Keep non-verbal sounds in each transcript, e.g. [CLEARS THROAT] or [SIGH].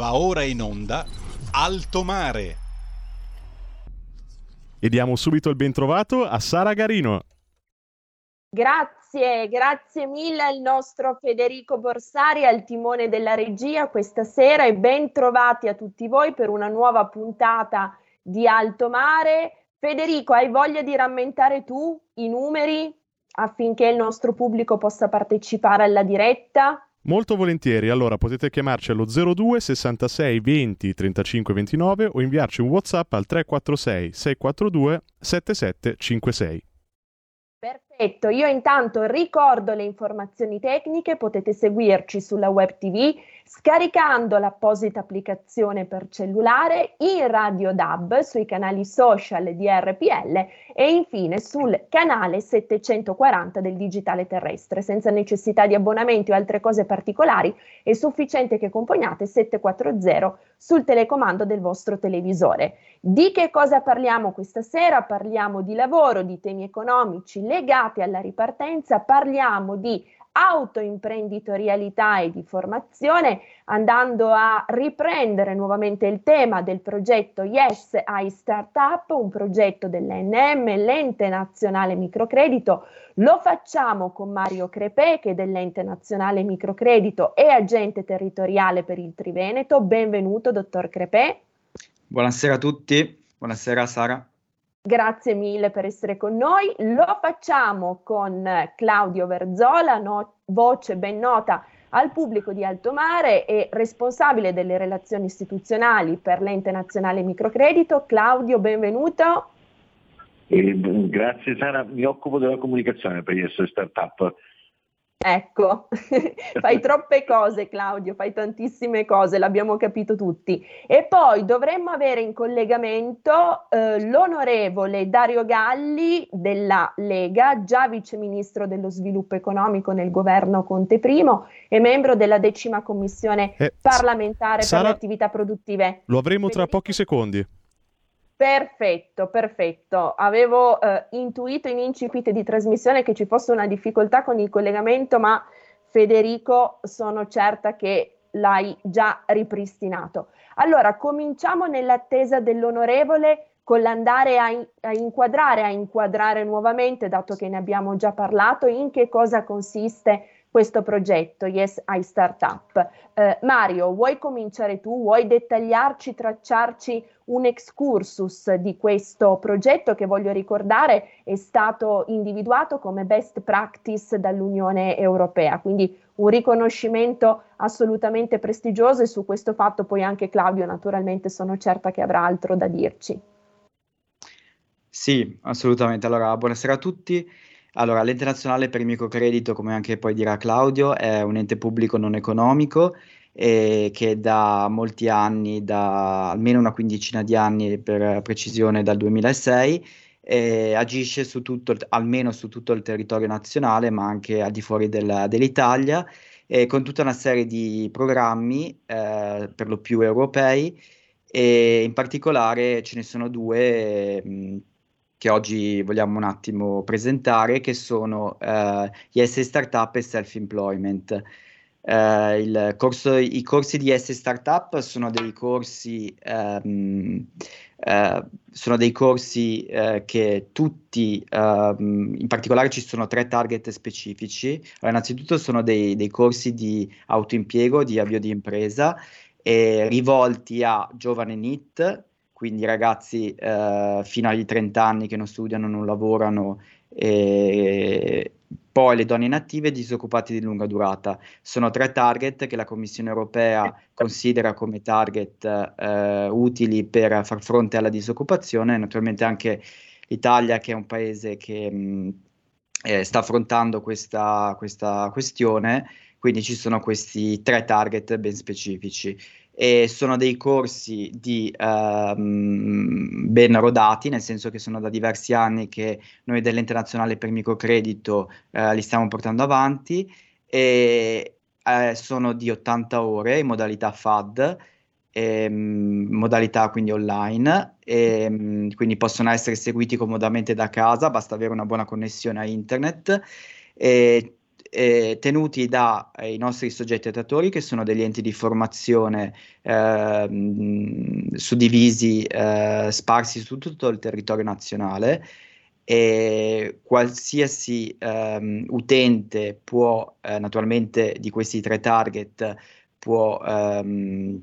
Va ora in onda Alto Mare. E diamo subito il bentrovato a Sara Garino. Grazie, grazie mille al nostro Federico Borsari al timone della regia questa sera e ben trovati a tutti voi per una nuova puntata di Alto Mare. Federico, hai voglia di rammentare tu i numeri affinché il nostro pubblico possa partecipare alla diretta? Molto volentieri, allora potete chiamarci allo 02 66 20 35 29 o inviarci un WhatsApp al 346 642 7756. Perfetto, io intanto ricordo le informazioni tecniche, potete seguirci sulla web TV scaricando l'apposita applicazione per cellulare in Radio DAB sui canali social di RPL e infine sul canale 740 del digitale terrestre. Senza necessità di abbonamenti o altre cose particolari, è sufficiente che componiate 740 sul telecomando del vostro televisore. Di che cosa parliamo questa sera? Parliamo di lavoro, di temi economici legati alla ripartenza, parliamo di autoimprenditorialità e di formazione, andando a riprendere nuovamente il tema del progetto Yes ai Startup, un progetto dell'ENM, l'Ente Nazionale Microcredito. Lo facciamo con Mario Crepè, che è dell'Ente Nazionale Microcredito e agente territoriale per il Triveneto. Benvenuto, dottor Crepè. Buonasera a tutti, buonasera Sara. Grazie mille per essere con noi. Lo facciamo con Claudio Verzola, no, voce ben nota al pubblico di Alto Mare e responsabile delle relazioni istituzionali per l'Ente Nazionale Microcredito. Claudio, benvenuto. Eh, grazie Sara, mi occupo della comunicazione per essere startup Ecco, [LAUGHS] fai [LAUGHS] troppe cose Claudio, fai tantissime cose, l'abbiamo capito tutti. E poi dovremmo avere in collegamento eh, l'onorevole Dario Galli della Lega, già viceministro dello sviluppo economico nel governo Conte I e membro della decima commissione eh, parlamentare Sara, per le attività produttive. Lo avremo tra pochi secondi. Perfetto, perfetto. Avevo eh, intuito in incipit di trasmissione che ci fosse una difficoltà con il collegamento, ma Federico sono certa che l'hai già ripristinato. Allora, cominciamo nell'attesa dell'onorevole con l'andare a, in- a inquadrare, a inquadrare nuovamente, dato che ne abbiamo già parlato, in che cosa consiste questo progetto Yes I Startup. Eh, Mario, vuoi cominciare tu? Vuoi dettagliarci, tracciarci un excursus di questo progetto che voglio ricordare è stato individuato come best practice dall'Unione Europea, quindi un riconoscimento assolutamente prestigioso e su questo fatto poi anche Claudio naturalmente sono certa che avrà altro da dirci. Sì, assolutamente. Allora, buonasera a tutti. Allora, l'ente nazionale per il microcredito, come anche poi dirà Claudio, è un ente pubblico non economico eh, che da molti anni, da almeno una quindicina di anni per precisione dal 2006, eh, agisce su tutto, almeno su tutto il territorio nazionale, ma anche al di fuori del, dell'Italia, eh, con tutta una serie di programmi, eh, per lo più europei, e in particolare ce ne sono due mh, che oggi vogliamo un attimo presentare, che sono uh, Yes Startup e Self Employment. Uh, corso, I corsi di S Startup sono dei corsi, um, uh, sono dei corsi uh, che tutti, um, in particolare ci sono tre target specifici. Allora, innanzitutto sono dei, dei corsi di autoimpiego, di avvio di impresa, rivolti a giovane NIT quindi ragazzi eh, fino ai 30 anni che non studiano, non lavorano, e poi le donne inattive disoccupate di lunga durata. Sono tre target che la Commissione europea considera come target eh, utili per far fronte alla disoccupazione, naturalmente anche l'Italia che è un paese che mh, eh, sta affrontando questa, questa questione, quindi ci sono questi tre target ben specifici e sono dei corsi di, um, ben rodati, nel senso che sono da diversi anni che noi dell'Internazionale per Microcredito uh, li stiamo portando avanti e uh, sono di 80 ore in modalità FAD, e, um, modalità quindi online, e, um, quindi possono essere seguiti comodamente da casa, basta avere una buona connessione a internet. E, eh, tenuti dai eh, nostri soggetti attuatori che sono degli enti di formazione eh, suddivisi, eh, sparsi su tutto il territorio nazionale e qualsiasi ehm, utente può, eh, naturalmente di questi tre target, può ehm,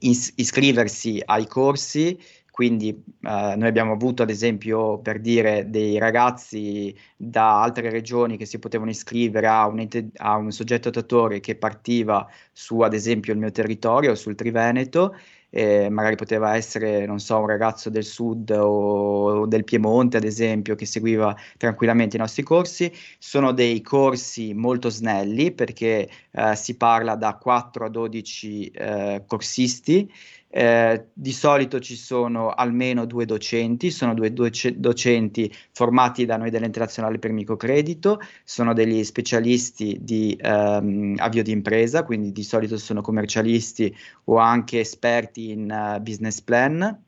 is- iscriversi ai corsi quindi eh, noi abbiamo avuto ad esempio per dire dei ragazzi da altre regioni che si potevano iscrivere a un, ente, a un soggetto attuatore che partiva su ad esempio il mio territorio, sul Triveneto, eh, magari poteva essere, non so, un ragazzo del sud o, o, del Piemonte, ad esempio, che seguiva tranquillamente i nostri corsi. Sono dei corsi molto snelli perché eh, si parla da 4 a 12 eh, corsisti eh, di solito ci sono almeno due docenti, sono due doce- docenti formati da noi dell'Ente Nazionale per Microcredito, sono degli specialisti di ehm, avvio di impresa, quindi di solito sono commercialisti o anche esperti in uh, business plan,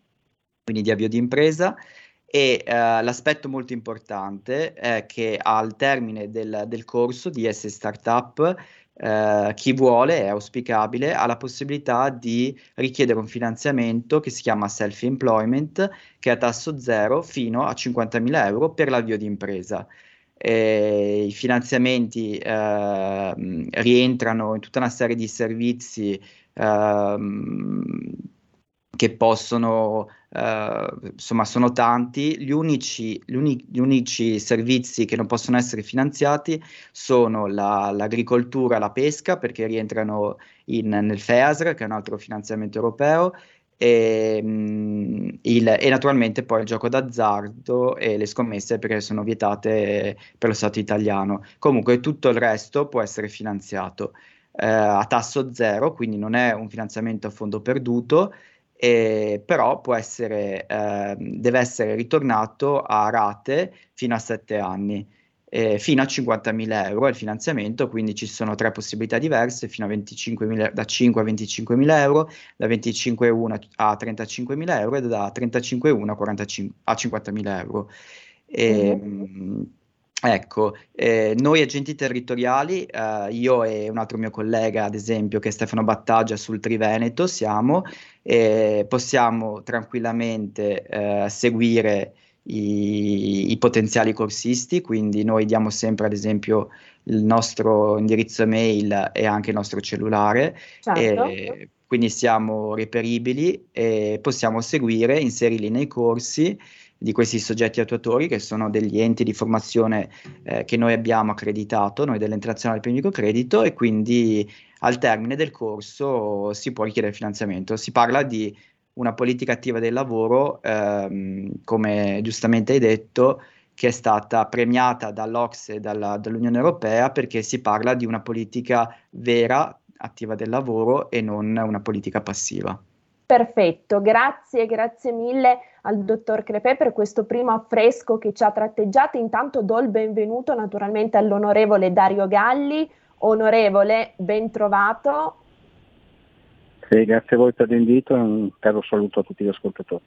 quindi di avvio di impresa. E uh, l'aspetto molto importante è che al termine del, del corso di S Startup eh, chi vuole, è auspicabile, ha la possibilità di richiedere un finanziamento che si chiama self-employment, che è a tasso zero fino a 50.000 euro per l'avvio di impresa. Eh, I finanziamenti eh, rientrano in tutta una serie di servizi ehm, che possono Uh, insomma, sono tanti. Gli unici, gli, uni, gli unici, servizi che non possono essere finanziati sono la, l'agricoltura, la pesca, perché rientrano in, nel FEASR, che è un altro finanziamento europeo, e, mh, il, e, naturalmente poi il gioco d'azzardo e le scommesse perché sono vietate per lo Stato italiano. Comunque tutto il resto può essere finanziato eh, a tasso zero, quindi non è un finanziamento a fondo perduto eh, però può essere, eh, deve essere ritornato a rate fino a 7 anni. Eh, fino a 50.000 euro il finanziamento, quindi ci sono tre possibilità diverse, fino a 25.000, da 5 a 25.000 euro, da 25.1 a 35.000 euro e da 35.1 a, 45, a 50.000 euro. E, mm-hmm. Ecco, eh, noi agenti territoriali, eh, io e un altro mio collega, ad esempio, che è Stefano Battaglia sul Triveneto, siamo, eh, possiamo tranquillamente eh, seguire i, i, potenziali corsisti, quindi noi diamo sempre, ad esempio, il nostro indirizzo email e anche il nostro cellulare, certo. quindi siamo reperibili e possiamo seguire, inserirli nei corsi di questi soggetti attuatori che sono degli enti di formazione eh, che noi abbiamo accreditato, noi dell'Internazionale per il Microcredito e quindi al termine del corso si può richiedere finanziamento. Si parla di una politica attiva del lavoro, ehm, come giustamente hai detto, che è stata premiata dall'Ocse e dalla, dall'Unione Europea perché si parla di una politica vera, attiva del lavoro e non una politica passiva. Perfetto, grazie, grazie mille al dottor Crepè per questo primo affresco che ci ha tratteggiato. Intanto do il benvenuto naturalmente all'onorevole Dario Galli. Onorevole, ben trovato. Sì, grazie a voi per l'invito e un caro saluto a tutti gli ascoltatori.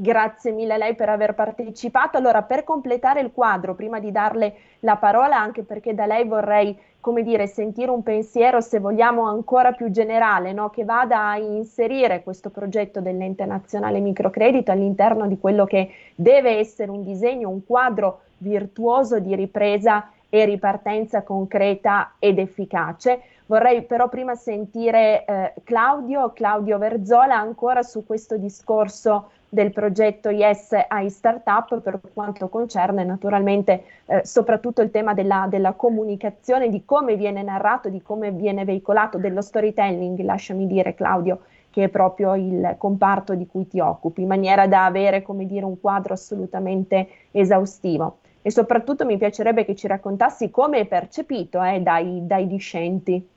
Grazie mille a lei per aver partecipato. Allora, per completare il quadro, prima di darle la parola, anche perché da lei vorrei, come dire, sentire un pensiero, se vogliamo, ancora più generale, no? che vada a inserire questo progetto dell'ente nazionale microcredito all'interno di quello che deve essere un disegno, un quadro virtuoso di ripresa e ripartenza concreta ed efficace. Vorrei però prima sentire eh, Claudio, Claudio Verzola ancora su questo discorso del progetto Yes ai Startup per quanto concerne naturalmente eh, soprattutto il tema della, della, comunicazione, di come viene narrato, di come viene veicolato, dello storytelling, lasciami dire Claudio, che è proprio il comparto di cui ti occupi, in maniera da avere, come dire, un quadro assolutamente esaustivo. E soprattutto mi piacerebbe che ci raccontassi come è percepito eh, dai, dai discenti.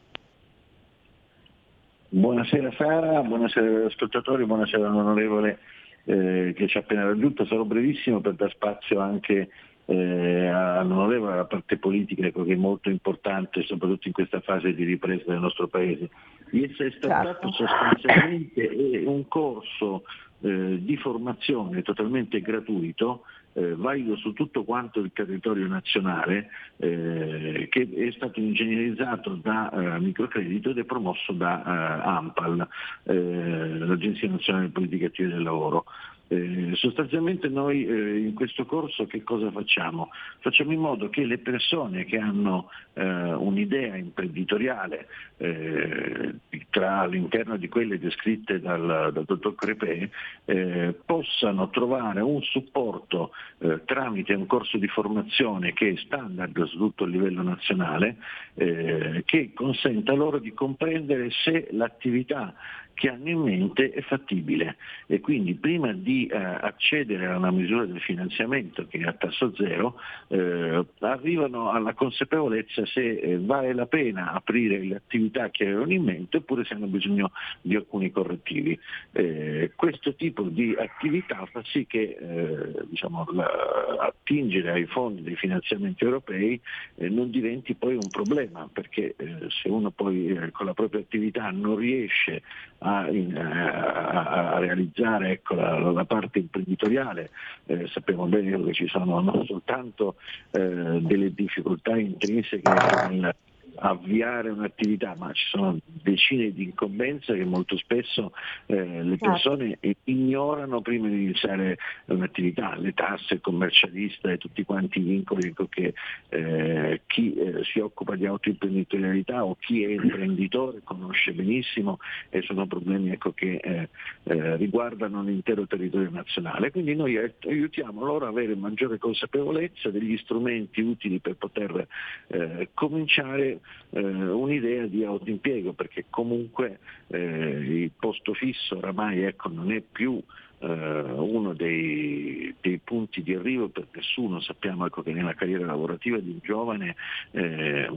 Buonasera Sara, buonasera ascoltatori, buonasera all'onorevole eh, che ci ha appena raggiunto, sarò brevissimo per dar spazio anche eh, all'onorevole, alla parte politica ecco, che è molto importante soprattutto in questa fase di ripresa del nostro Paese. IS Startup certo. sostanzialmente è un corso eh, di formazione totalmente gratuito eh, valido su tutto quanto il territorio nazionale eh, che è stato ingegnerizzato da eh, Microcredito ed è promosso da eh, AMPAL, eh, l'Agenzia Nazionale di Politica Attiva del Lavoro. Eh, sostanzialmente noi eh, in questo corso che cosa facciamo? Facciamo in modo che le persone che hanno eh, un'idea imprenditoriale eh, tra all'interno di quelle descritte dal, dal dottor Crepè eh, possano trovare un supporto tramite un corso di formazione che è standard su tutto il livello nazionale che consenta loro di comprendere se l'attività che hanno in mente è fattibile e quindi prima di eh, accedere a una misura del finanziamento che è a tasso zero eh, arrivano alla consapevolezza se eh, vale la pena aprire le attività che avevano in mente oppure se hanno bisogno di alcuni correttivi. Eh, questo tipo di attività fa sì che eh, diciamo, la, attingere ai fondi dei finanziamenti europei eh, non diventi poi un problema perché se uno poi con la propria attività non riesce a a, in, a, a realizzare ecco, la, la, parte imprenditoriale. Eh, sappiamo bene che ci sono non soltanto eh, delle difficoltà intrinseche nel avviare un'attività, ma ci sono decine di incombenze che molto spesso eh, le certo. persone ignorano prima di iniziare un'attività, le tasse, il commercialista e tutti quanti i vincoli ecco, che eh, chi eh, si occupa di autoimprenditorialità o chi è imprenditore conosce benissimo e sono problemi ecco, che eh, eh, riguardano l'intero territorio nazionale. Quindi noi aiutiamo loro ad avere maggiore consapevolezza degli strumenti utili per poter eh, cominciare eh, un'idea di autoimpiego, perché comunque eh, il posto fisso oramai ecco, non è più eh, uno dei, dei, punti di arrivo per nessuno, sappiamo ecco, che nella carriera lavorativa di un giovane eh,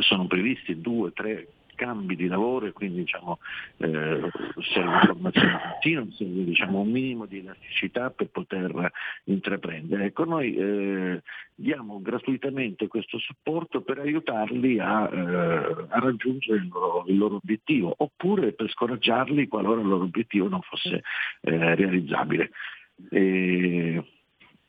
sono previsti due, tre, cambi di lavoro e quindi diciamo, eh, serve formazione continua, serve diciamo, un minimo di elasticità per poter intraprendere. Ecco, noi eh, diamo gratuitamente questo supporto per aiutarli a, eh, a raggiungere il loro, il loro, obiettivo oppure per scoraggiarli qualora il loro obiettivo non fosse eh, realizzabile. E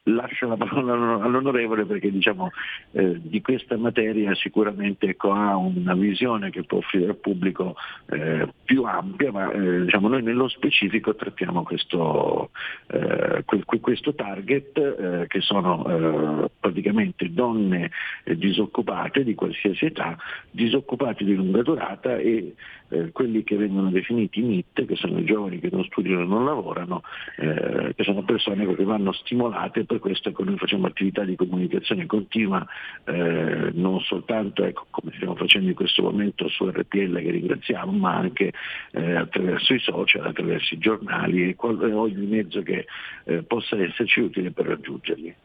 lascio la parola all'onorevole perché diciamo, eh, di questa materia sicuramente ecco, ha una visione che può offrire al pubblico eh, più ampia, ma eh, diciamo, noi nello specifico trattiamo questo, eh, questo target eh, che sono eh, praticamente donne disoccupate di qualsiasi età, disoccupate di lunga durata e quelli che vengono definiti NIT, che sono i giovani che non studiano e non lavorano, che sono persone che vanno stimolate per questo ecco, noi facciamo attività di comunicazione continua, eh, non soltanto ecco, come stiamo facendo in questo momento su RPL che ringraziamo, ma anche eh, attraverso i social, attraverso i giornali e qual- ogni mezzo che eh, possa esserci utile per raggiungerli.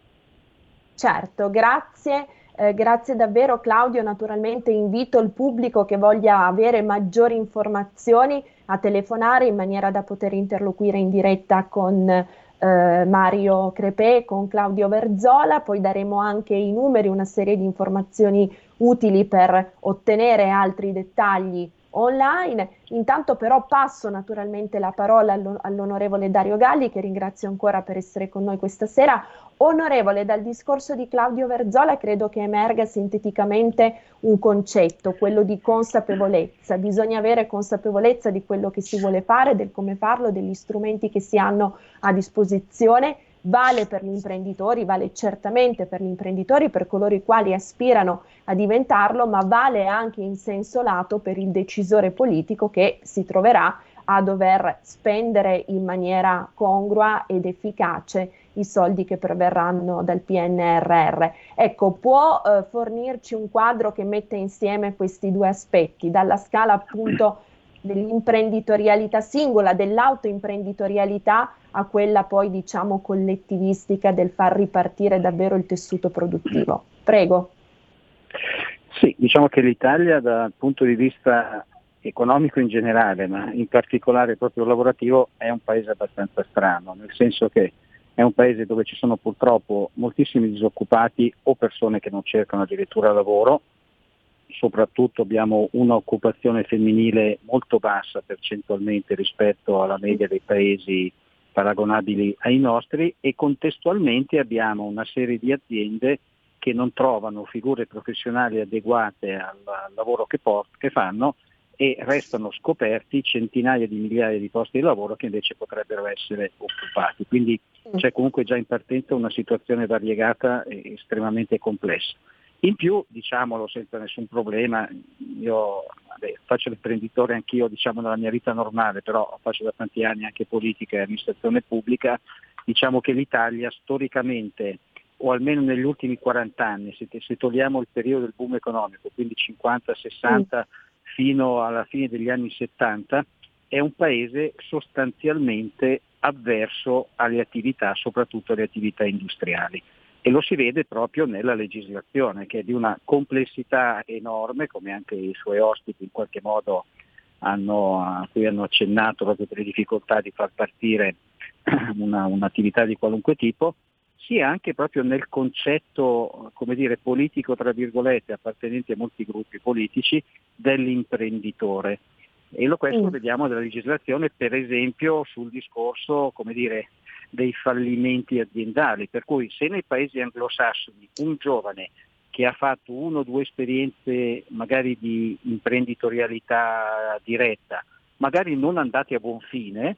Certo, grazie. Eh, grazie davvero Claudio, naturalmente invito il pubblico che voglia avere maggiori informazioni a telefonare in maniera da poter interloquire in diretta con eh, Mario Crepè con Claudio Verzola, poi daremo anche i numeri, una serie di informazioni utili per ottenere altri dettagli online. Intanto però passo naturalmente la parola all'onorevole Dario Galli che ringrazio ancora per essere con noi questa sera. Onorevole, dal discorso di Claudio Verzola credo che emerga sinteticamente un concetto, quello di consapevolezza. Bisogna avere consapevolezza di quello che si vuole fare, del come farlo, degli strumenti che si hanno a disposizione vale per gli imprenditori, vale certamente per gli imprenditori, per coloro i quali aspirano a diventarlo, ma vale anche in senso lato per il decisore politico che si troverà a dover spendere in maniera congrua ed efficace i soldi che proverranno dal PNRR. Ecco, può eh, fornirci un quadro che mette insieme questi due aspetti, dalla scala appunto dell'imprenditorialità singola, dell'autoimprenditorialità a quella poi diciamo collettivistica del far ripartire davvero il tessuto produttivo. Prego. Sì, diciamo che l'Italia dal punto di vista economico in generale, ma in particolare proprio lavorativo, è un paese abbastanza strano, nel senso che è un paese dove ci sono purtroppo moltissimi disoccupati o persone che non cercano addirittura lavoro, soprattutto abbiamo un'occupazione femminile molto bassa percentualmente rispetto alla media dei paesi paragonabili ai nostri e contestualmente abbiamo una serie di aziende che non trovano figure professionali adeguate al, lavoro che, port- che fanno e restano scoperti centinaia di migliaia di posti di lavoro che invece potrebbero essere occupati. Quindi mm. c'è comunque già in partenza una situazione variegata e estremamente complessa. In più, diciamolo senza nessun problema, io vabbè, faccio l'imprenditore anch'io diciamo, nella mia vita normale, però faccio da tanti anni anche politica e amministrazione pubblica, diciamo che l'Italia storicamente, o almeno negli ultimi 40 anni, se, se togliamo il periodo del boom economico, quindi 50-60 mm. fino alla fine degli anni 70, è un paese sostanzialmente avverso alle attività, soprattutto alle attività industriali e lo si vede proprio nella legislazione che è di una complessità enorme, come anche i suoi ospiti in qualche modo hanno, a cui hanno accennato proprio per le difficoltà di far partire [CLEARS THROAT] una, un'attività di qualunque tipo, sia anche proprio nel concetto come dire, politico, tra virgolette, appartenenti a molti gruppi politici, dell'imprenditore. E lo questo mm. vediamo nella legislazione, per esempio, sul discorso come dire, dei fallimenti aziendali, per cui se nei paesi anglosassoni un giovane che ha fatto una o due esperienze magari di imprenditorialità diretta, magari non andate a buon fine,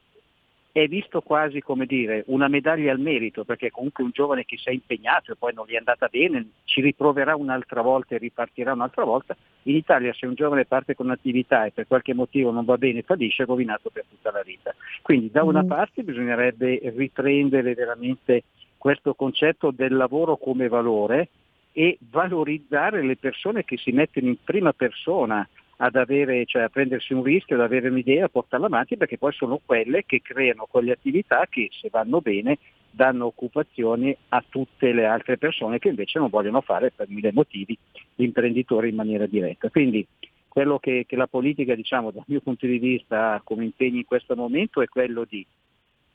è visto quasi come dire una medaglia al merito, perché comunque un giovane che si è impegnato e poi non gli è andata bene, ci riproverà un'altra volta e ripartirà un'altra volta. In Italia se un giovane parte con un'attività e per qualche motivo non va bene, fallisce, è rovinato per tutta la vita. Quindi da una mm. parte bisognerebbe riprendere veramente questo concetto del lavoro come valore e valorizzare le persone che si mettono in prima persona ad avere, cioè a prendersi un rischio, ad avere un'idea, a portarla avanti, perché poi sono quelle che creano quelle attività che se vanno bene danno occupazione a tutte le altre persone che invece non vogliono fare per mille motivi l'imprenditore in maniera diretta. Quindi quello che, che la politica, diciamo, dal mio punto di vista ha come impegno in questo momento è quello di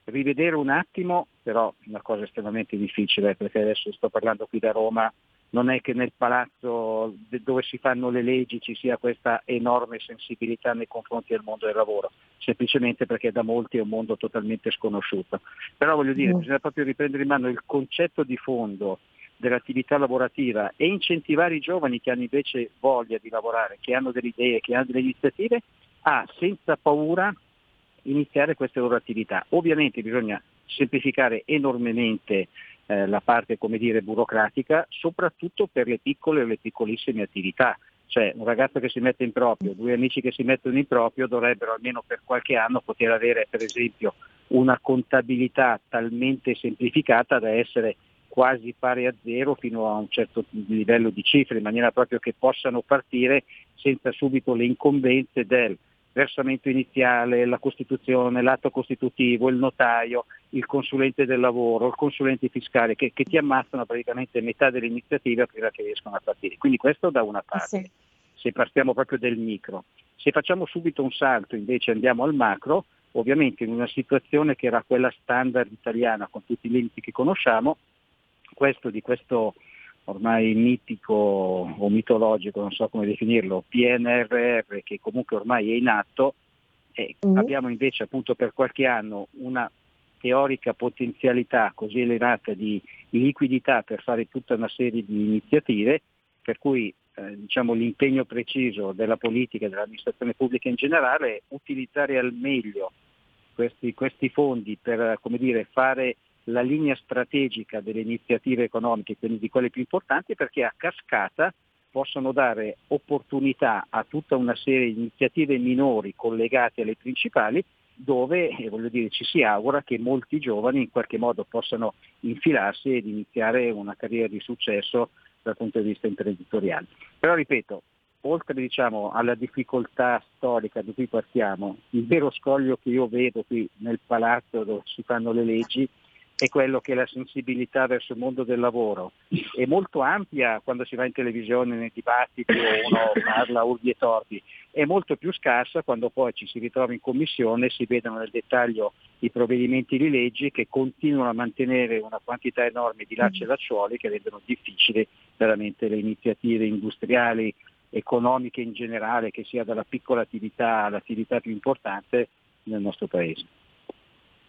rivedere un attimo, però una cosa estremamente difficile perché adesso sto parlando qui da Roma, non è che nel palazzo dove si fanno le leggi ci sia questa enorme sensibilità nei confronti del mondo del lavoro, semplicemente perché da molti è un mondo totalmente sconosciuto. Però voglio dire, mm. bisogna proprio riprendere in mano il concetto di fondo dell'attività lavorativa e incentivare i giovani che hanno invece voglia di lavorare, che hanno delle idee, che hanno delle iniziative, a senza paura iniziare queste loro attività. Ovviamente bisogna semplificare enormemente eh, la parte come dire, burocratica, soprattutto per le piccole e le piccolissime attività. Cioè un ragazzo che si mette in proprio, due amici che si mettono in proprio dovrebbero almeno per qualche anno poter avere per esempio una contabilità talmente semplificata da essere quasi pari a zero fino a un certo livello di cifre, in maniera proprio che possano partire senza subito le incombenze del versamento iniziale, la Costituzione, l'atto costitutivo, il notaio, il consulente del lavoro, il consulente fiscale, che, che ti ammazzano praticamente metà delle iniziative prima che riescono a partire. Quindi questo da una parte, sì. se partiamo proprio del micro. Se facciamo subito un salto invece andiamo al macro, ovviamente in una situazione che era quella standard italiana con tutti i limiti che conosciamo, questo di questo ormai mitico o mitologico, non so come definirlo, PNRR che comunque ormai è in atto, e mm. abbiamo invece appunto per qualche anno una teorica potenzialità così elevata di liquidità per fare tutta una serie di iniziative, per cui eh, diciamo, l'impegno preciso della politica e dell'amministrazione pubblica in generale è utilizzare al meglio questi, questi fondi per dire, fare la linea strategica delle iniziative economiche, quindi di quelle più importanti, perché a cascata possono dare opportunità a tutta una serie di iniziative minori collegate alle principali dove eh, dire, ci si augura che molti giovani in qualche modo possano infilarsi ed iniziare una carriera di successo dal punto di vista imprenditoriale. Però ripeto, oltre diciamo, alla difficoltà storica da cui partiamo, il vero scoglio che io vedo qui nel palazzo dove si fanno le leggi è quello che la sensibilità verso il mondo del lavoro è molto ampia quando si va in televisione nei dibattiti uno parla urbi e torti, è molto più scarsa quando poi ci si ritrova in commissione e si vedono nel dettaglio i provvedimenti di legge che continuano a mantenere una quantità enorme di lacci e lacciuoli che rendono difficili veramente le iniziative industriali economiche in generale, che sia dalla piccola attività all'attività più importante nel nostro Paese.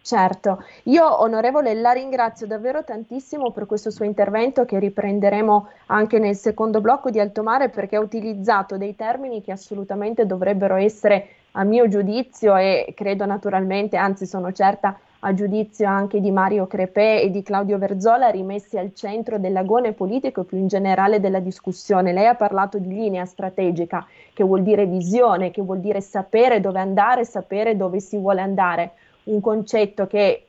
Certo, io onorevole la ringrazio davvero tantissimo per questo suo intervento che riprenderemo anche nel secondo blocco di Alto Mare perché ha utilizzato dei termini che assolutamente dovrebbero essere a mio giudizio e credo naturalmente, anzi sono certa a giudizio anche di Mario Crepè e di Claudio Verzola, rimessi al centro dell'agone politico e più in generale della discussione. Lei ha parlato di linea strategica, che vuol dire visione, che vuol dire sapere dove andare, sapere dove si vuole andare un concetto che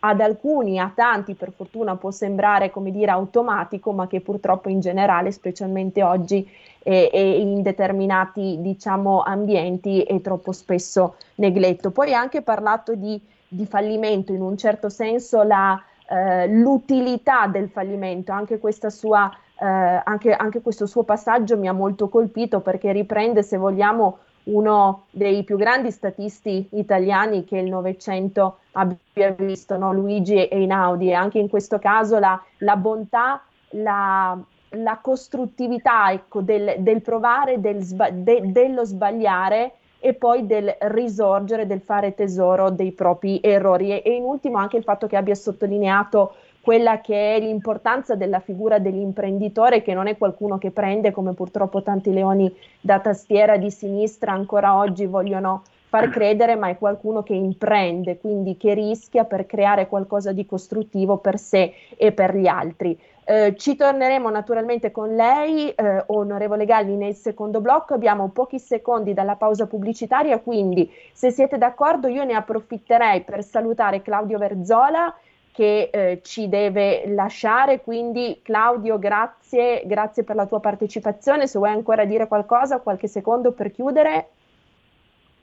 ad alcuni, a tanti per fortuna può sembrare come dire automatico, ma che purtroppo in generale, specialmente oggi e, e in determinati diciamo, ambienti, è troppo spesso negletto. Poi ha anche parlato di, di fallimento, in un certo senso la, eh, l'utilità del fallimento, anche, sua, eh, anche, anche questo suo passaggio mi ha molto colpito perché riprende, se vogliamo, uno dei più grandi statisti italiani che il Novecento abbia visto, no? Luigi Einaudi, e anche in questo caso la, la bontà, la, la costruttività ecco, del, del, provare, del sba- de, dello sbagliare e poi del risorgere, del fare tesoro dei propri errori. E, e in ultimo anche il fatto che abbia sottolineato quella che è l'importanza della figura dell'imprenditore, che non è qualcuno che prende, come purtroppo tanti leoni da tastiera di sinistra ancora oggi vogliono far [CLEARS THROAT] credere, ma è qualcuno che imprende, quindi che rischia per creare qualcosa di costruttivo per sé e per gli altri. Eh, ci torneremo naturalmente con lei, eh, onorevole Galli, nel secondo blocco. Abbiamo pochi secondi dalla pausa pubblicitaria, quindi se siete d'accordo io ne approfitterei per salutare Claudio Verzola che eh, ci deve lasciare. Quindi Claudio, grazie, grazie per la tua partecipazione. Se vuoi ancora dire qualcosa, qualche secondo per chiudere.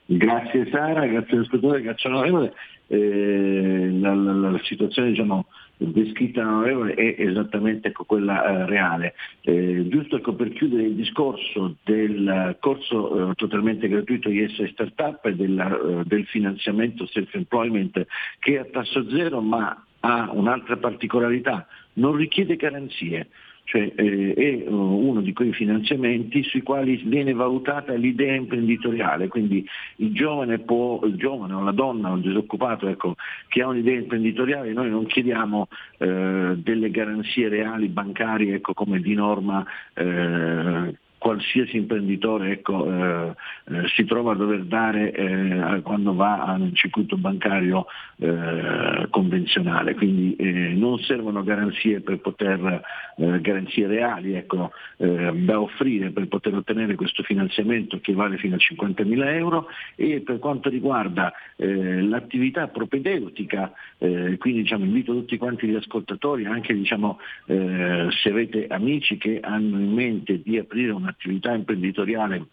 Grazie Sara, grazie all'ascoltatore, grazie all'onorevole. Eh, la, la, la, situazione diciamo, descritta all'onorevole è esattamente quella eh, reale. Eh, giusto ecco, per chiudere il discorso del corso eh, totalmente gratuito IS Startup e della, eh, del finanziamento self-employment che è a tasso zero ma ha un'altra particolarità, non richiede garanzie, cioè eh, è uh, uno di quei finanziamenti sui quali viene valutata l'idea imprenditoriale, quindi il giovane, può, il giovane o la donna o il disoccupato ecco, che ha un'idea imprenditoriale, noi non chiediamo eh, delle garanzie reali bancarie ecco, come di norma eh, qualsiasi imprenditore ecco, eh, eh, si trova a dover dare eh, quando va a un circuito bancario eh, convenzionale, quindi eh, non servono garanzie per poter, eh, garanzie reali ecco, da offrire per poter ottenere questo finanziamento che vale fino a 50.000 euro. E per quanto riguarda l'attività propedeutica, quindi diciamo, invito tutti quanti gli ascoltatori, anche diciamo, se avete amici che hanno in mente di aprire una un'attività imprenditoriale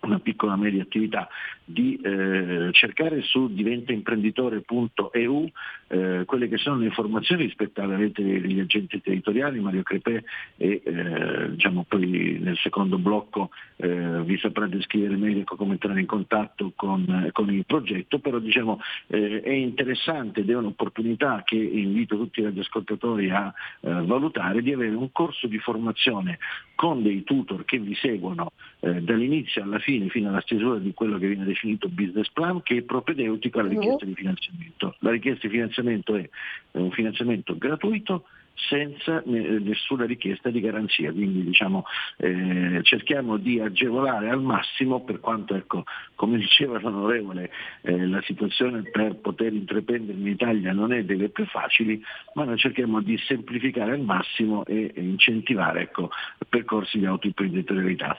una piccola media attività, di eh, cercare su diventaimprenditore.eu eh, quelle che sono le informazioni rispetto alla rete degli agenti territoriali, Mario Crepè e eh, diciamo poi nel secondo blocco eh, vi saprà descrivere meglio come entrare in contatto con, con il progetto, però diciamo, eh, è interessante ed è un'opportunità che invito tutti gli ascoltatori a eh, valutare di avere un corso di formazione con dei tutor che vi seguono dall'inizio alla fine fino alla stesura di quello che viene definito business plan che è propedeutico alla richiesta di finanziamento. La richiesta di finanziamento è un finanziamento gratuito senza nessuna richiesta di garanzia, quindi diciamo, eh, cerchiamo di agevolare al massimo per quanto, ecco, come diceva l'onorevole, eh, la situazione per poter intraprendere in Italia non è delle più facili, ma noi cerchiamo di semplificare al massimo e, e incentivare ecco, percorsi di autoimprenditorialità.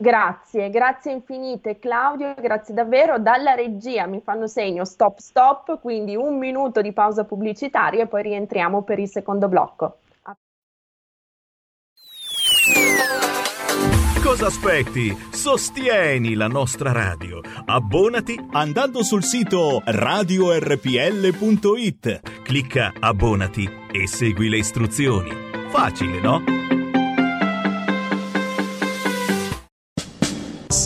Grazie, grazie infinite Claudio, grazie davvero. Dalla regia mi fanno segno stop stop, quindi un minuto di pausa pubblicitaria e poi rientriamo per il secondo blocco. Cosa aspetti? Sostieni la nostra radio. Abbonati andando sul sito radiorpl.it. Clicca abbonati e segui le istruzioni. Facile, no?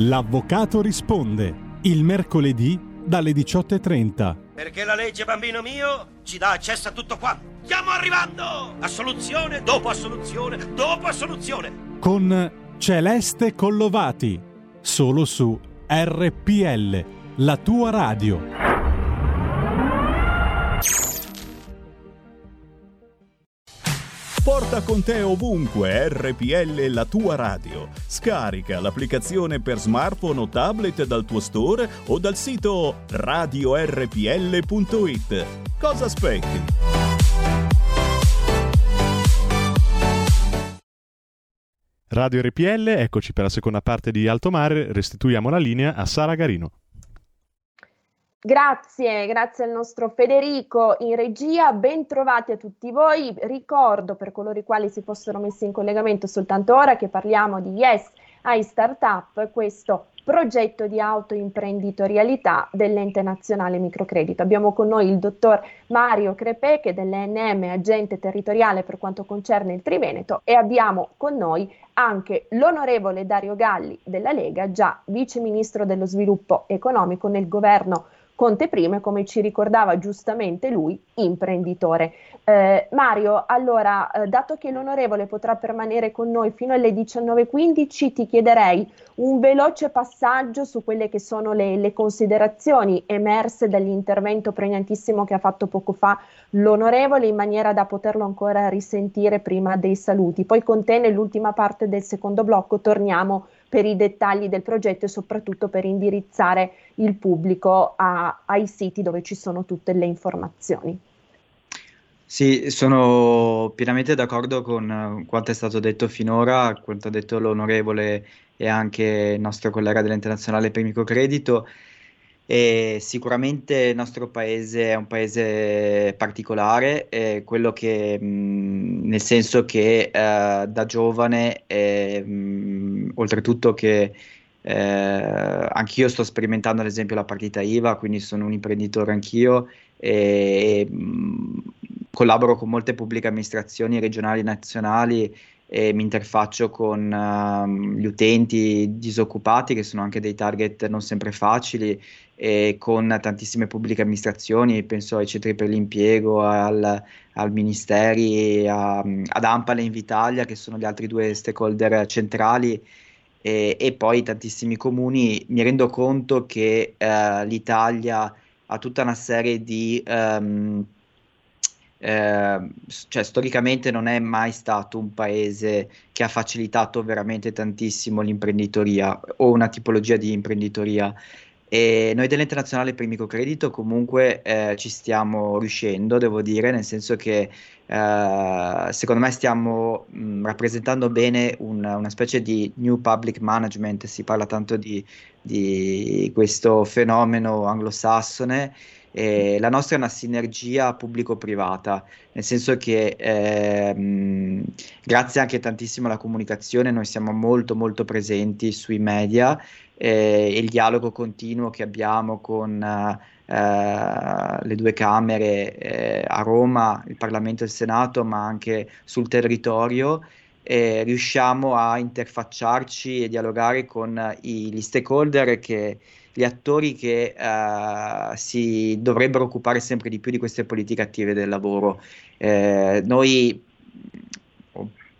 L'avvocato risponde il mercoledì dalle 18.30. Perché la legge, bambino mio, ci dà accesso a tutto qua. Stiamo arrivando! Assoluzione dopo assoluzione dopo assoluzione. Con Celeste Collovati, solo su RPL, la tua radio. Porta con te ovunque RPL la tua radio. Scarica l'applicazione per smartphone o tablet dal tuo store o dal sito radiorpl.it. Cosa aspetti? Radio RPL, eccoci per la seconda parte di Alto Mare, restituiamo la linea a Sara Garino. Grazie, grazie al nostro Federico in regia, ben trovati a tutti voi. Ricordo per coloro i quali si fossero messi in collegamento soltanto ora che parliamo di Yes ai Startup, questo progetto di autoimprenditorialità dell'ente nazionale microcredito. Abbiamo con noi il dottor Mario Crepe che è dell'ENM agente territoriale per quanto concerne il Triveneto e abbiamo con noi anche l'onorevole Dario Galli della Lega, già vice ministro dello sviluppo economico nel governo Conte prima, come ci ricordava giustamente lui, imprenditore. Eh, Mario, allora, eh, dato che l'onorevole potrà permanere con noi fino alle 19.15, ti chiederei un veloce passaggio su quelle che sono le, le considerazioni emerse dall'intervento pregnantissimo che ha fatto poco fa l'onorevole, in maniera da poterlo ancora risentire prima dei saluti. Poi con te, nell'ultima parte del secondo blocco, torniamo per i dettagli del progetto e soprattutto per indirizzare il pubblico a, ai siti dove ci sono tutte le informazioni. Sì, sono pienamente d'accordo con quanto è stato detto finora, quanto ha detto l'onorevole e anche il nostro collega dell'Internazionale per Microcredito. E sicuramente il nostro paese è un paese particolare, eh, quello che, mh, nel senso che eh, da giovane, eh, mh, oltretutto che eh, anch'io sto sperimentando ad esempio la partita IVA, quindi sono un imprenditore anch'io e, e mh, collaboro con molte pubbliche amministrazioni regionali e nazionali e mi interfaccio con uh, gli utenti disoccupati che sono anche dei target non sempre facili e con tantissime pubbliche amministrazioni, penso ai centri per l'impiego, al, al Ministeri, a, ad Ampale Invitalia, che sono gli altri due stakeholder centrali, e, e poi tantissimi comuni. Mi rendo conto che uh, l'Italia ha tutta una serie di... Um, eh, cioè storicamente non è mai stato un paese che ha facilitato veramente tantissimo l'imprenditoria o una tipologia di imprenditoria e noi dell'Internazionale per il microcredito comunque eh, ci stiamo riuscendo, devo dire, nel senso che eh, secondo me stiamo mh, rappresentando bene un, una specie di new public management, si parla tanto di, di questo fenomeno anglosassone. E la nostra è una sinergia pubblico-privata, nel senso che ehm, grazie anche tantissimo alla comunicazione noi siamo molto molto presenti sui media eh, il dialogo continuo che abbiamo con eh, le due Camere eh, a Roma, il Parlamento e il Senato, ma anche sul territorio. Eh, riusciamo a interfacciarci e dialogare con i, gli stakeholder che gli attori che uh, si dovrebbero occupare sempre di più di queste politiche attive del lavoro. Eh, noi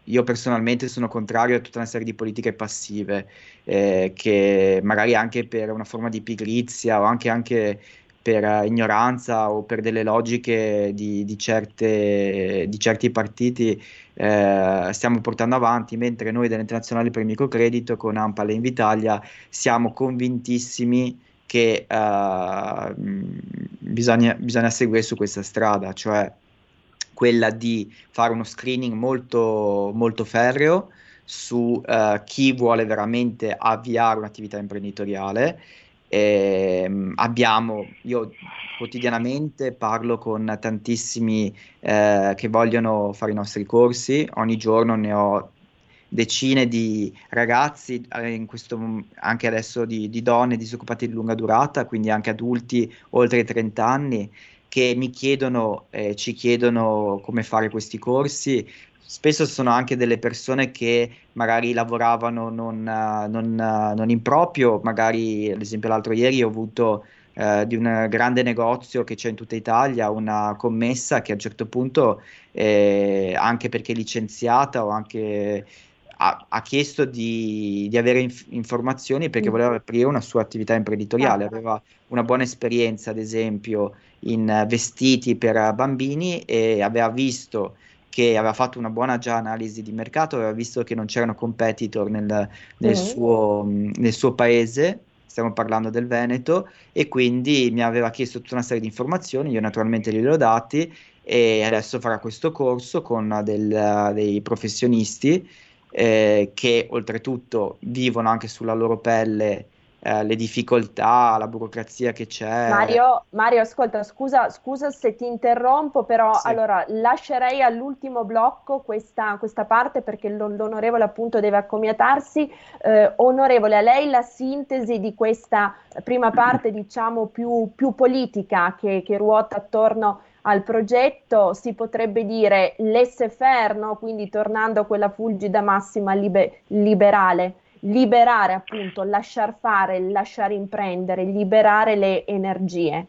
io personalmente sono contrario a tutta una serie di politiche passive eh, che magari anche per una forma di pigrizia o anche, anche per uh, ignoranza o per delle logiche di, di, certe, di certi partiti eh, stiamo portando avanti, mentre noi dell'Internazionale per il Microcredito con Ampal e Invitalia siamo convintissimi che uh, bisogna, bisogna seguire su questa strada, cioè quella di fare uno screening molto, molto ferreo su uh, chi vuole veramente avviare un'attività imprenditoriale. E, um, abbiamo, io quotidianamente parlo con tantissimi uh, che vogliono fare i nostri corsi, ogni giorno ne ho decine di ragazzi, eh, questo, anche adesso di, di, donne disoccupate di lunga durata, quindi anche adulti oltre i 30 anni, che mi chiedono, eh, ci chiedono come fare questi corsi. Spesso sono anche delle persone che magari lavoravano non, non, non in proprio, magari ad esempio l'altro ieri ho avuto eh, di un grande negozio che c'è in tutta Italia, una commessa che a un certo punto, eh, anche perché licenziata o anche ha, ha chiesto di, di avere inf- informazioni perché mm. voleva aprire una sua attività imprenditoriale, ah. aveva una buona esperienza ad esempio in vestiti per bambini e aveva visto che aveva fatto una buona già analisi di mercato, aveva visto che non c'erano competitor nel, nel, mm. suo, nel suo paese stiamo parlando del Veneto, e quindi mi aveva chiesto tutta una serie di informazioni, io naturalmente gliele ho dati e adesso farà questo corso con del, dei professionisti eh, che oltretutto vivono anche sulla loro pelle eh, le difficoltà, la burocrazia che c'è. Mario, Mario ascolta, scusa, scusa, se ti interrompo, però sì. allora lascerei all'ultimo blocco questa, questa parte perché l'onorevole appunto deve accomiatarsi. Eh, onorevole, a lei la sintesi di questa prima parte, diciamo, più, più politica che, che ruota attorno al progetto, si potrebbe dire laissez-faire, no? quindi tornando a quella fulgida massima libe- liberale, liberare appunto, lasciar fare, lasciare imprendere, liberare le energie.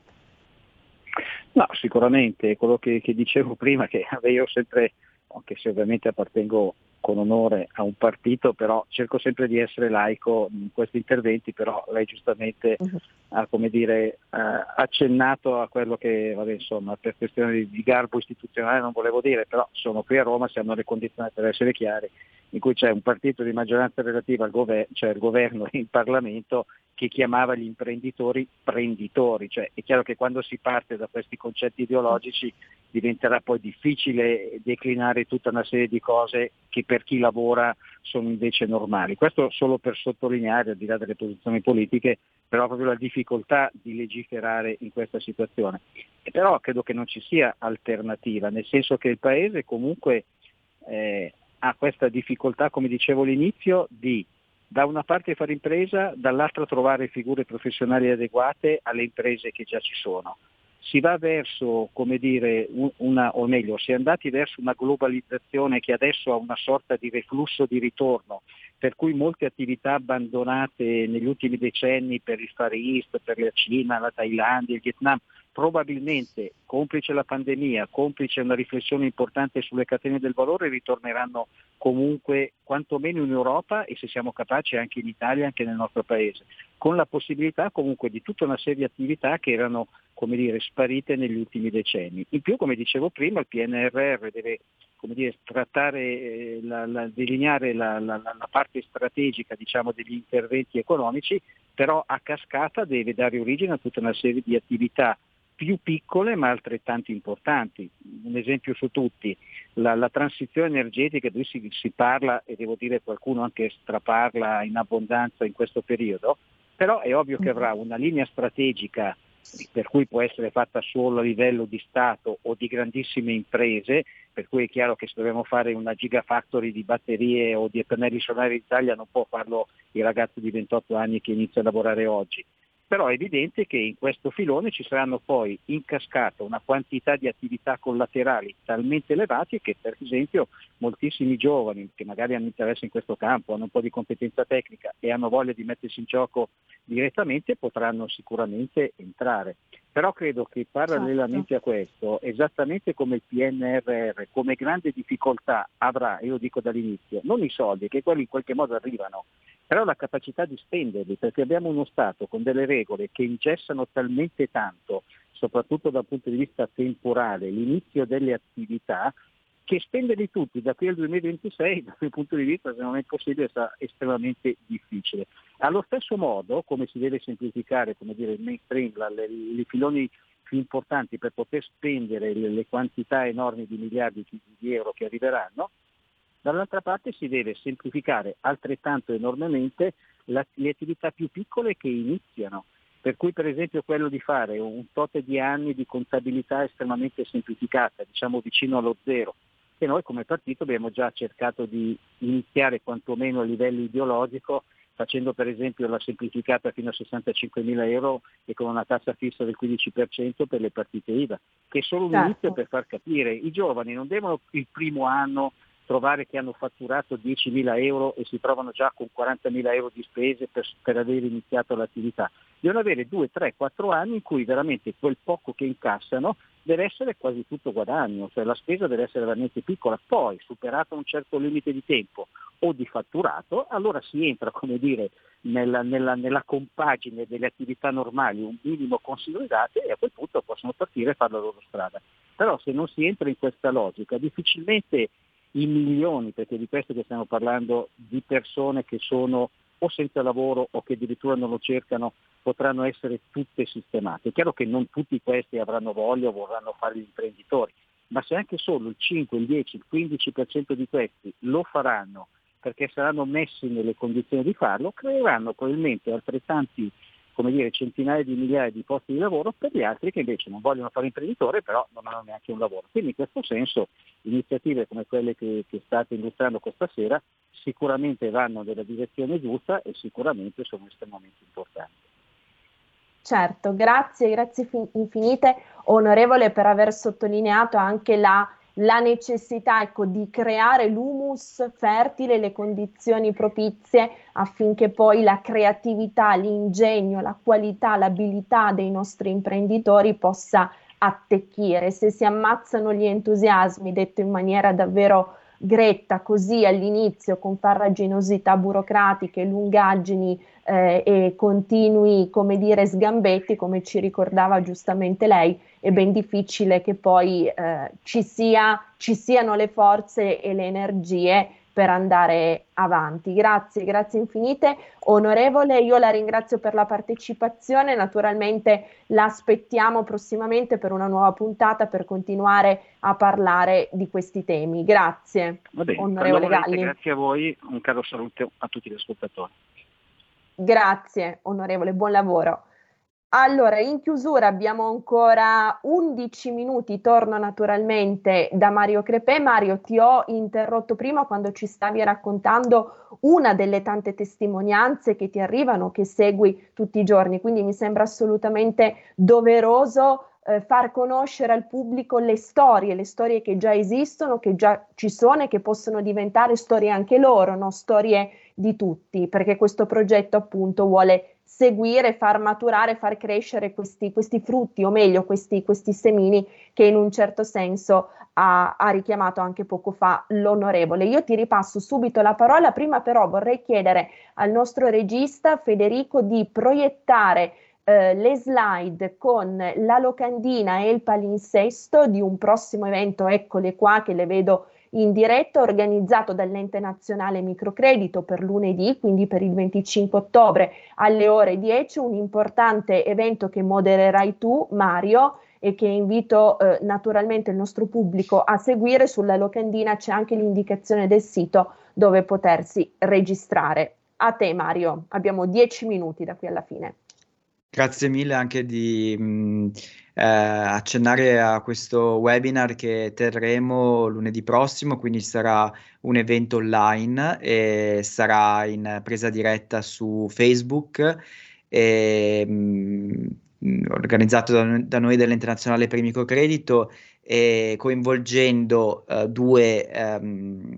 No, sicuramente quello che, che dicevo prima, che [LAUGHS] io sempre, anche se ovviamente appartengo con onore a un partito, però cerco sempre di essere laico in questi interventi, però lei giustamente uh-huh. ha come dire, uh, accennato a quello che, vabbè, insomma, per questione di, di, garbo istituzionale non volevo dire, però sono qui a Roma, siamo le condizioni per essere chiari, in cui c'è un partito di maggioranza relativa al governo, cioè il governo [LAUGHS] e il Parlamento che chiamava gli imprenditori prenditori, cioè è chiaro che quando si parte da questi concetti ideologici diventerà poi difficile declinare tutta una serie di cose che per chi lavora sono invece normali. Questo solo per sottolineare, al di là delle posizioni politiche, però proprio la difficoltà di legiferare in questa situazione. Però credo che non ci sia alternativa, nel senso che il Paese comunque eh, ha questa difficoltà, come dicevo all'inizio, di da una parte fare impresa, dall'altra trovare figure professionali adeguate alle imprese che già ci sono. Si va verso, come dire, una, o meglio, si è andati verso una globalizzazione che adesso ha una sorta di reflusso di ritorno, per cui molte attività abbandonate negli ultimi decenni per il Far East, per la Cina, la Thailandia, il Vietnam, probabilmente, complice la pandemia, complice una riflessione importante sulle catene del valore, ritorneranno comunque quantomeno in Europa e se siamo capaci anche in Italia, anche nel nostro paese, con la possibilità comunque di tutta una serie di attività che erano come dire, sparite negli ultimi decenni. In più, come dicevo prima, il PNRR deve come dire, trattare, eh, la, la, delineare la, la, parte strategica diciamo, degli interventi economici, però a cascata deve dare origine a tutta una serie di attività più piccole ma altrettanto importanti. Un esempio su tutti, la, la transizione energetica, di cui si, si, parla e devo dire qualcuno anche straparla in abbondanza in questo periodo, però è ovvio che avrà una linea strategica per cui può essere fatta solo a livello di Stato o di grandissime imprese, per cui è chiaro che se dobbiamo fare una gigafactory di batterie o di pannelli solari in Italia non può farlo il ragazzo di 28 anni che inizia a lavorare oggi però è evidente che in questo filone ci saranno poi in cascata una quantità di attività collaterali talmente elevate che per esempio moltissimi giovani che magari hanno interesse in questo campo, hanno un po' di competenza tecnica e hanno voglia di mettersi in gioco direttamente potranno sicuramente entrare. Però credo che parallelamente certo. a questo, esattamente come il PNRR, come grande difficoltà avrà, io lo dico dall'inizio, non i soldi, che quelli in qualche modo arrivano, però la capacità di spenderli, perché abbiamo uno Stato con delle regole che ingessano talmente tanto, soprattutto dal punto di vista temporale, l'inizio delle attività, che spenderli tutti da qui al 2026 dal mio punto di vista se non è possibile sarà estremamente difficile. Allo stesso modo, come si deve semplificare come dire, il mainstream, i filoni più importanti per poter spendere le, le quantità enormi di miliardi di euro che arriveranno, Dall'altra parte si deve semplificare altrettanto enormemente la, le attività più piccole che iniziano, per cui per esempio quello di fare un tot di anni di contabilità estremamente semplificata, diciamo vicino allo zero, che noi come partito abbiamo già cercato di iniziare quantomeno a livello ideologico facendo per esempio la semplificata fino a 65 mila euro e con una tassa fissa del 15% per le partite IVA, che è solo un Certo. inizio per far capire, i giovani non devono il primo anno trovare che hanno fatturato 10 mila euro e si trovano già con 40 mila euro di spese per, per aver iniziato l'attività, devono avere 2, 3, 4 anni in cui veramente quel poco che incassano deve essere quasi tutto guadagno, cioè la spesa deve essere veramente piccola, poi superato un certo limite di tempo o di fatturato, allora si entra come dire, nella, nella, nella compagine delle attività normali un minimo consolidate e a quel punto possono partire e fare la loro strada. Però se non si entra in questa logica, difficilmente i milioni, perché di questo che stiamo parlando, di persone che sono o senza lavoro o che addirittura non lo cercano, potranno essere tutte sistemate. È chiaro che non tutti questi avranno voglia o vorranno fare gli imprenditori, ma se anche solo il 5, il 10, il 15% di questi lo faranno perché saranno messi nelle condizioni di farlo, creeranno probabilmente altrettanti come dire, centinaia di migliaia di posti di lavoro per gli altri che invece non vogliono fare imprenditore però non hanno neanche un lavoro. Quindi in questo senso iniziative come quelle che, che state illustrando questa sera sicuramente vanno nella direzione giusta e sicuramente sono estremamente importanti. Certo, grazie, grazie fin- infinite, onorevole, per aver sottolineato anche la, la necessità ecco, di creare l'humus fertile, le condizioni propizie affinché poi la creatività, l'ingegno, la qualità, l'abilità dei nostri imprenditori possa attecchire. Se si ammazzano gli entusiasmi, detto in maniera davvero gretta così all'inizio con farraginosità burocratiche, lungaggini eh, e continui, come dire, sgambetti, come ci ricordava giustamente lei, è ben difficile che poi eh, ci, sia, ci siano le forze e le energie per andare avanti. Grazie, grazie infinite. Onorevole, io la ringrazio per la partecipazione, naturalmente l'aspettiamo prossimamente per una nuova puntata per continuare a parlare di questi temi. Grazie, bene, onorevole volete, Galli. grazie a voi, un caro saluto a tutti gli ascoltatori. Grazie, onorevole, buon lavoro. Allora, in chiusura abbiamo ancora 11 minuti, torno naturalmente da Mario Crepè. Mario, ti ho interrotto prima quando ci stavi raccontando una delle tante testimonianze che ti arrivano, che segui tutti i giorni, quindi mi sembra assolutamente doveroso eh, far conoscere al pubblico le storie, le storie che già esistono, che già ci sono e che possono diventare storie anche loro, no? storie di tutti, perché questo progetto appunto vuole seguire, far maturare, far crescere questi, questi frutti, o meglio questi, questi, semini che in un certo senso ha, ha, richiamato anche poco fa l'onorevole. Io ti ripasso subito la parola, prima però vorrei chiedere al nostro regista Federico di proiettare eh, le slide con la locandina e il palinsesto di un prossimo evento, eccole qua che le vedo in diretta organizzato dall'ente nazionale microcredito per lunedì, quindi per il 25 ottobre alle ore 10, un importante evento che modererai tu, Mario, e che invito eh, naturalmente il nostro pubblico a seguire. Sulla locandina c'è anche l'indicazione del sito dove potersi registrare. A te, Mario, abbiamo 10 minuti da qui alla fine. Grazie mille anche di mh, eh, accennare a questo webinar che terremo lunedì prossimo, quindi sarà un evento online e sarà in presa diretta su Facebook, e, mh, organizzato da, da, noi dell'Internazionale per il Microcredito e coinvolgendo uh, due um,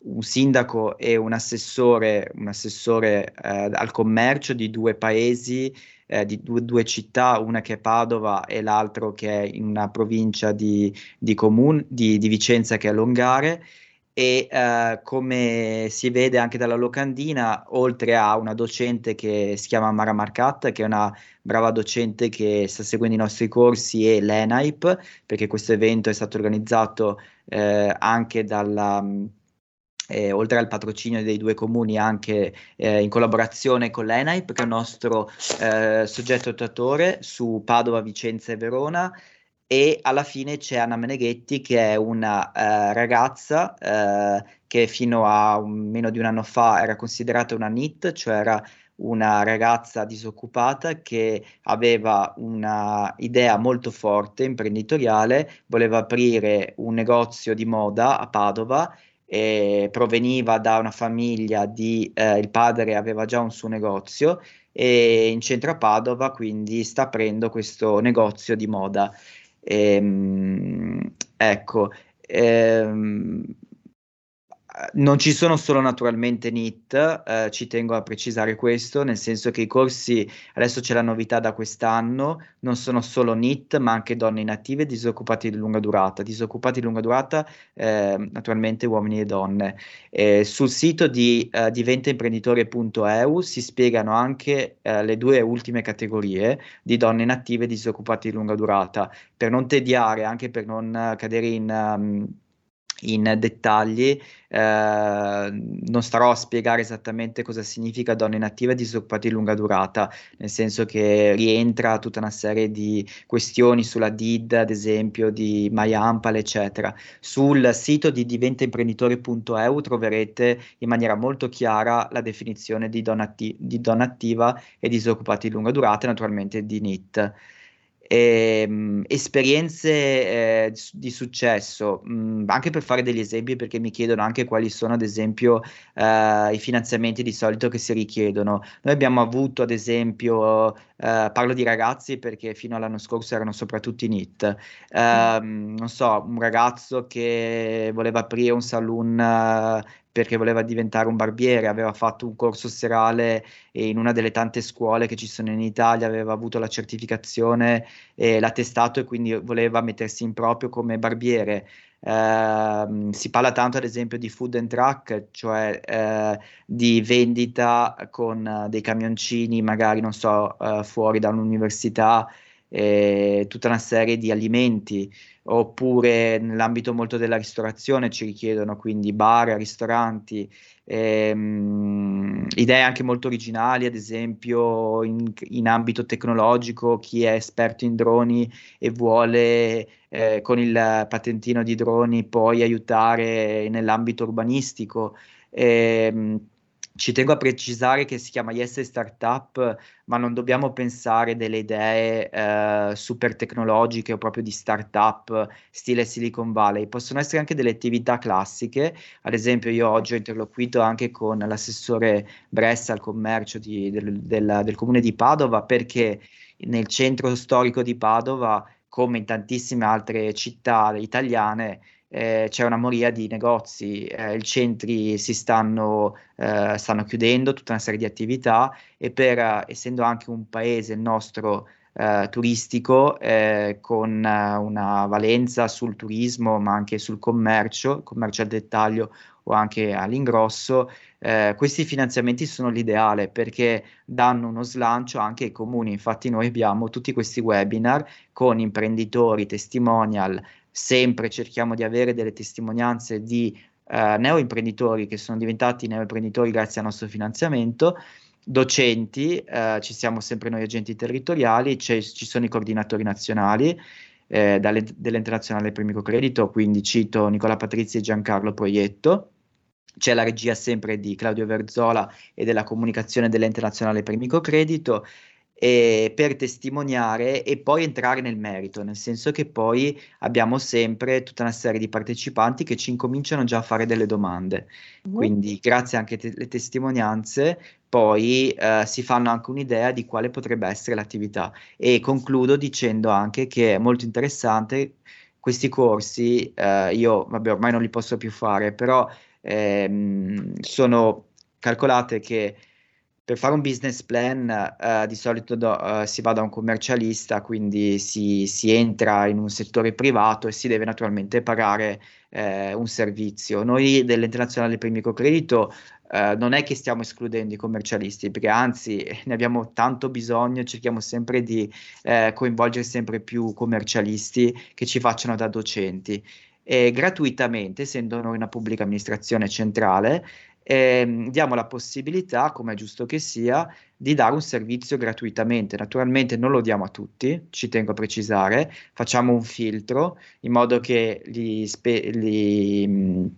un sindaco e un assessore, un assessore eh, al commercio di due paesi, eh, di due, due, città, una che è Padova e l'altro che è in una provincia di, di, Comune, di, di Vicenza che è Longare. E eh, come si vede anche dalla locandina, oltre a una docente che si chiama Mara Marcatta, che è una brava docente che sta seguendo i nostri corsi, e l'ENAIP, perché questo evento è stato organizzato eh, anche dalla eh, oltre al patrocinio dei due comuni anche eh, in collaborazione con l'ENAIP che è il nostro eh, soggetto attuatore su Padova, Vicenza e Verona. E alla fine c'è Anna Meneghetti che è una eh, ragazza eh, che fino a un, meno di un anno fa era considerata una NIT, cioè era una ragazza disoccupata che aveva una idea molto forte, imprenditoriale, voleva aprire un negozio di moda a Padova e proveniva da una famiglia di eh, il padre aveva già un suo negozio e in centro a Padova quindi sta aprendo questo negozio di moda. Ehm, ecco, ehm, non ci sono solo naturalmente NIT, eh, ci tengo a precisare questo, nel senso che i corsi, adesso c'è la novità da quest'anno, non sono solo NIT, ma anche donne inattive e disoccupati di lunga durata. Disoccupati di lunga durata, eh, naturalmente uomini e donne. Eh, sul sito di eh, diventaimprenditore.eu si spiegano anche eh, le due ultime categorie di donne inattive e disoccupati di lunga durata, per non tediare, anche per non cadere in... Um, in dettagli, eh, non starò a spiegare esattamente cosa significa donna inattiva e disoccupati di lunga durata, nel senso che rientra tutta una serie di questioni sulla DID, ad esempio, di MyAmpal, eccetera. Sul sito di diventaimprenditore.eu troverete in maniera molto chiara la definizione di donna, atti- di donna attiva e disoccupati di lunga durata, e naturalmente di NIT. Eh, esperienze eh, di successo, mh, mm, anche per fare degli esempi, perché mi chiedono anche quali sono, ad esempio, eh, i finanziamenti di solito che si richiedono. Noi abbiamo avuto, ad esempio, eh, parlo di ragazzi perché fino all'anno scorso erano soprattutto i NIT. Mm. Non so, un ragazzo che voleva aprire un saloon eh, perché voleva diventare un barbiere, aveva fatto un corso serale in una delle tante scuole che ci sono in Italia, aveva avuto la certificazione e l'attestato e quindi voleva mettersi in proprio come barbiere. Uh, si parla tanto ad esempio di food and truck, cioè uh, di vendita con uh, dei camioncini, magari non so, eh, fuori da un'università, eh, tutta una serie di alimenti oppure nell'ambito molto della ristorazione ci richiedono quindi bar, ristoranti, ehm, idee anche molto originali, ad esempio in, in, ambito tecnologico, chi è esperto in droni e vuole eh, con il patentino di droni poi aiutare nell'ambito urbanistico. Ehm, ci tengo a precisare che si chiama Yes Startup, ma non dobbiamo pensare delle idee eh, super tecnologiche o proprio di startup stile Silicon Valley. Possono essere anche delle attività classiche. Ad esempio, io oggi ho interloquito anche con l'assessore Bressa al commercio di, del, del, del comune di Padova perché nel centro storico di Padova, come in tantissime altre città italiane, eh, c'è una moria di negozi, eh, i centri si stanno, eh, stanno, chiudendo, tutta una serie di attività e per, essendo anche un paese il nostro eh, turistico eh, con eh, una valenza sul turismo ma anche sul commercio, commercio al dettaglio o anche all'ingrosso, eh, questi finanziamenti sono l'ideale perché danno uno slancio anche ai comuni. Infatti noi abbiamo tutti questi webinar con imprenditori, testimonial, sempre cerchiamo di avere delle testimonianze di eh, neoimprenditori che sono diventati neoimprenditori grazie al nostro finanziamento, docenti, eh, ci siamo sempre noi agenti territoriali, ci sono i coordinatori nazionali eh, dalle, dell'Internazionale per Microcredito, quindi cito Nicola Patrizia e Giancarlo Proietto, c'è la regia sempre di Claudio Verzola e della comunicazione dell'Internazionale per Microcredito eh, per testimoniare e poi entrare nel merito, nel senso che poi abbiamo sempre tutta una serie di partecipanti che ci incominciano già a fare delle domande. Mm. Quindi grazie anche alle te- testimonianze poi eh, si fanno anche un'idea di quale potrebbe essere l'attività e concludo dicendo anche che è molto interessante questi corsi, eh, io vabbè ormai non li posso più fare, però ehm, sono calcolate che per fare un business plan uh, di solito do, uh, si va da un commercialista, quindi si, si, entra in un settore privato e si deve naturalmente pagare uh, un servizio. Noi dell'Internazionale per il Microcredito non è che stiamo escludendo i commercialisti, perché anzi [LAUGHS] ne abbiamo tanto bisogno, cerchiamo sempre di coinvolgere sempre più commercialisti che ci facciano da docenti. E gratuitamente, essendo noi una pubblica amministrazione centrale, eh, diamo la possibilità, come è giusto che sia, di dare un servizio gratuitamente. Naturalmente non lo diamo a tutti, ci tengo a precisare, facciamo un filtro in modo che, li spe- li,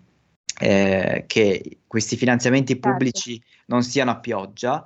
eh, che questi finanziamenti pubblici non siano a pioggia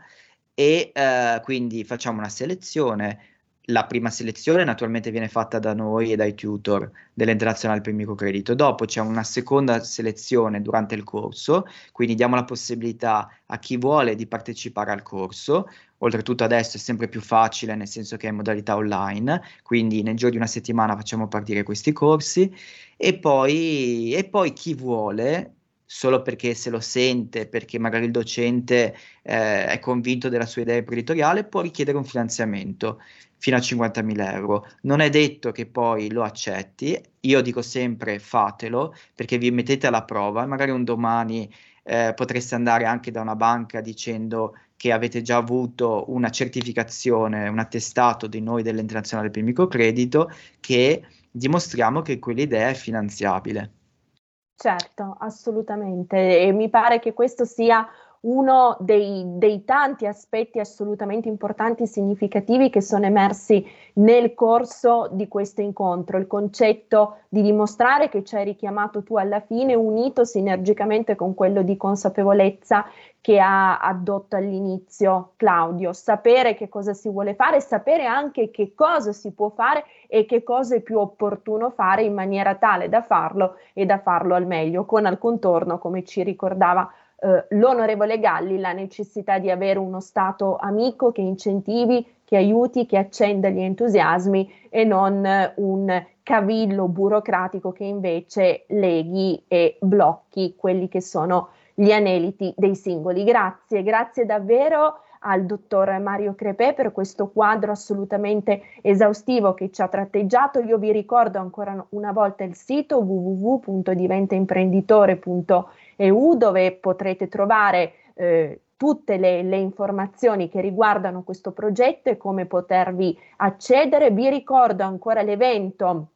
e eh, quindi facciamo una selezione. La prima selezione naturalmente viene fatta da noi e dai tutor dell'internazionale per il microcredito. Dopo c'è una seconda selezione durante il corso, quindi diamo la possibilità a chi vuole di partecipare al corso. Oltretutto adesso è sempre più facile, nel senso che è in modalità online, quindi nel giro di una settimana facciamo partire questi corsi e poi, e poi chi vuole solo perché se lo sente, perché magari il docente eh, è convinto della sua idea imprenditoriale, può richiedere un finanziamento fino a 50.000 euro. Non è detto che poi lo accetti, io dico sempre fatelo perché vi mettete alla prova, magari un domani eh, potreste andare anche da una banca dicendo che avete già avuto una certificazione, un attestato di noi dell'Internazionale per il microcredito che dimostriamo che quell'idea è finanziabile. Certo, assolutamente. E mi pare che questo sia uno dei, dei, tanti aspetti assolutamente importanti e significativi che sono emersi nel corso di questo incontro, il concetto di dimostrare che ci hai richiamato tu alla fine, unito sinergicamente con quello di consapevolezza che ha addotto all'inizio Claudio, sapere che cosa si vuole fare, sapere anche che cosa si può fare e che cosa è più opportuno fare in maniera tale da farlo e da farlo al meglio, con al contorno, come ci ricordava eh, l'onorevole Galli la necessità di avere uno Stato amico che incentivi, che aiuti, che accenda gli entusiasmi e non eh, un cavillo burocratico che invece leghi e blocchi quelli che sono gli aneliti dei singoli. Grazie, grazie davvero al dottor Mario Crepè per questo quadro assolutamente esaustivo che ci ha tratteggiato. Io vi ricordo ancora una volta il sito www.diventaimprenditore.eu dove potrete trovare eh, tutte le, le, informazioni che riguardano questo progetto e come potervi accedere. Vi ricordo ancora l'evento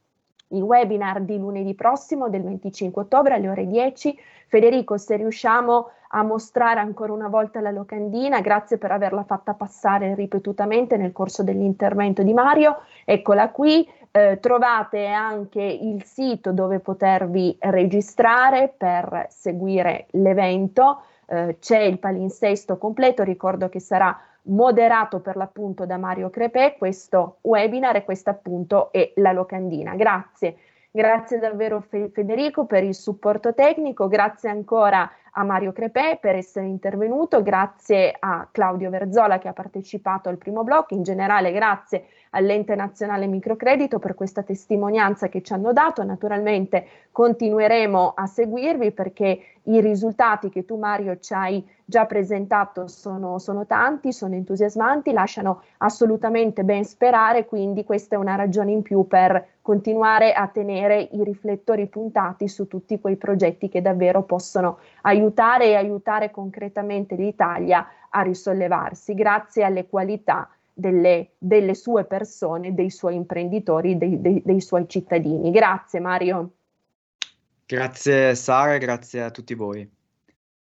il webinar di lunedì prossimo del 25 ottobre alle ore 10. Federico, se riusciamo a mostrare ancora una volta la locandina, grazie per averla fatta passare ripetutamente nel corso dell'intervento di Mario. Eccola qui, eh, trovate anche il sito dove potervi registrare per seguire l'evento. Eh, c'è il palinsesto completo, ricordo che sarà moderato per l'appunto da Mario Crepè questo webinar e questa appunto è la locandina. Grazie. Grazie davvero Federico per il supporto tecnico, grazie ancora a Mario Crepè per essere intervenuto, grazie a Claudio Verzola che ha partecipato al primo blocco, in generale grazie all'ente nazionale microcredito per questa testimonianza che ci hanno dato. Naturalmente continueremo a seguirvi perché i risultati che tu Mario ci hai già presentato sono, sono tanti, sono entusiasmanti, lasciano assolutamente ben sperare, quindi questa è una ragione in più per continuare a tenere i riflettori puntati su tutti quei progetti che davvero possono aiutare e aiutare concretamente l'Italia a risollevarsi grazie alle qualità delle, delle sue persone, dei suoi imprenditori, dei, dei, dei suoi cittadini. Grazie Mario. Grazie Sara, grazie a tutti voi.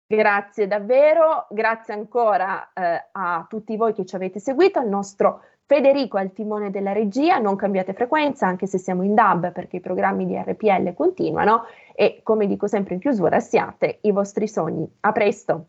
Grazie davvero, grazie ancora eh, a tutti voi che ci avete seguito, al nostro Federico al timone della regia, non cambiate frequenza anche se siamo in DAB perché i programmi di RPL continuano e come dico sempre in chiusura siate i vostri sogni. A presto!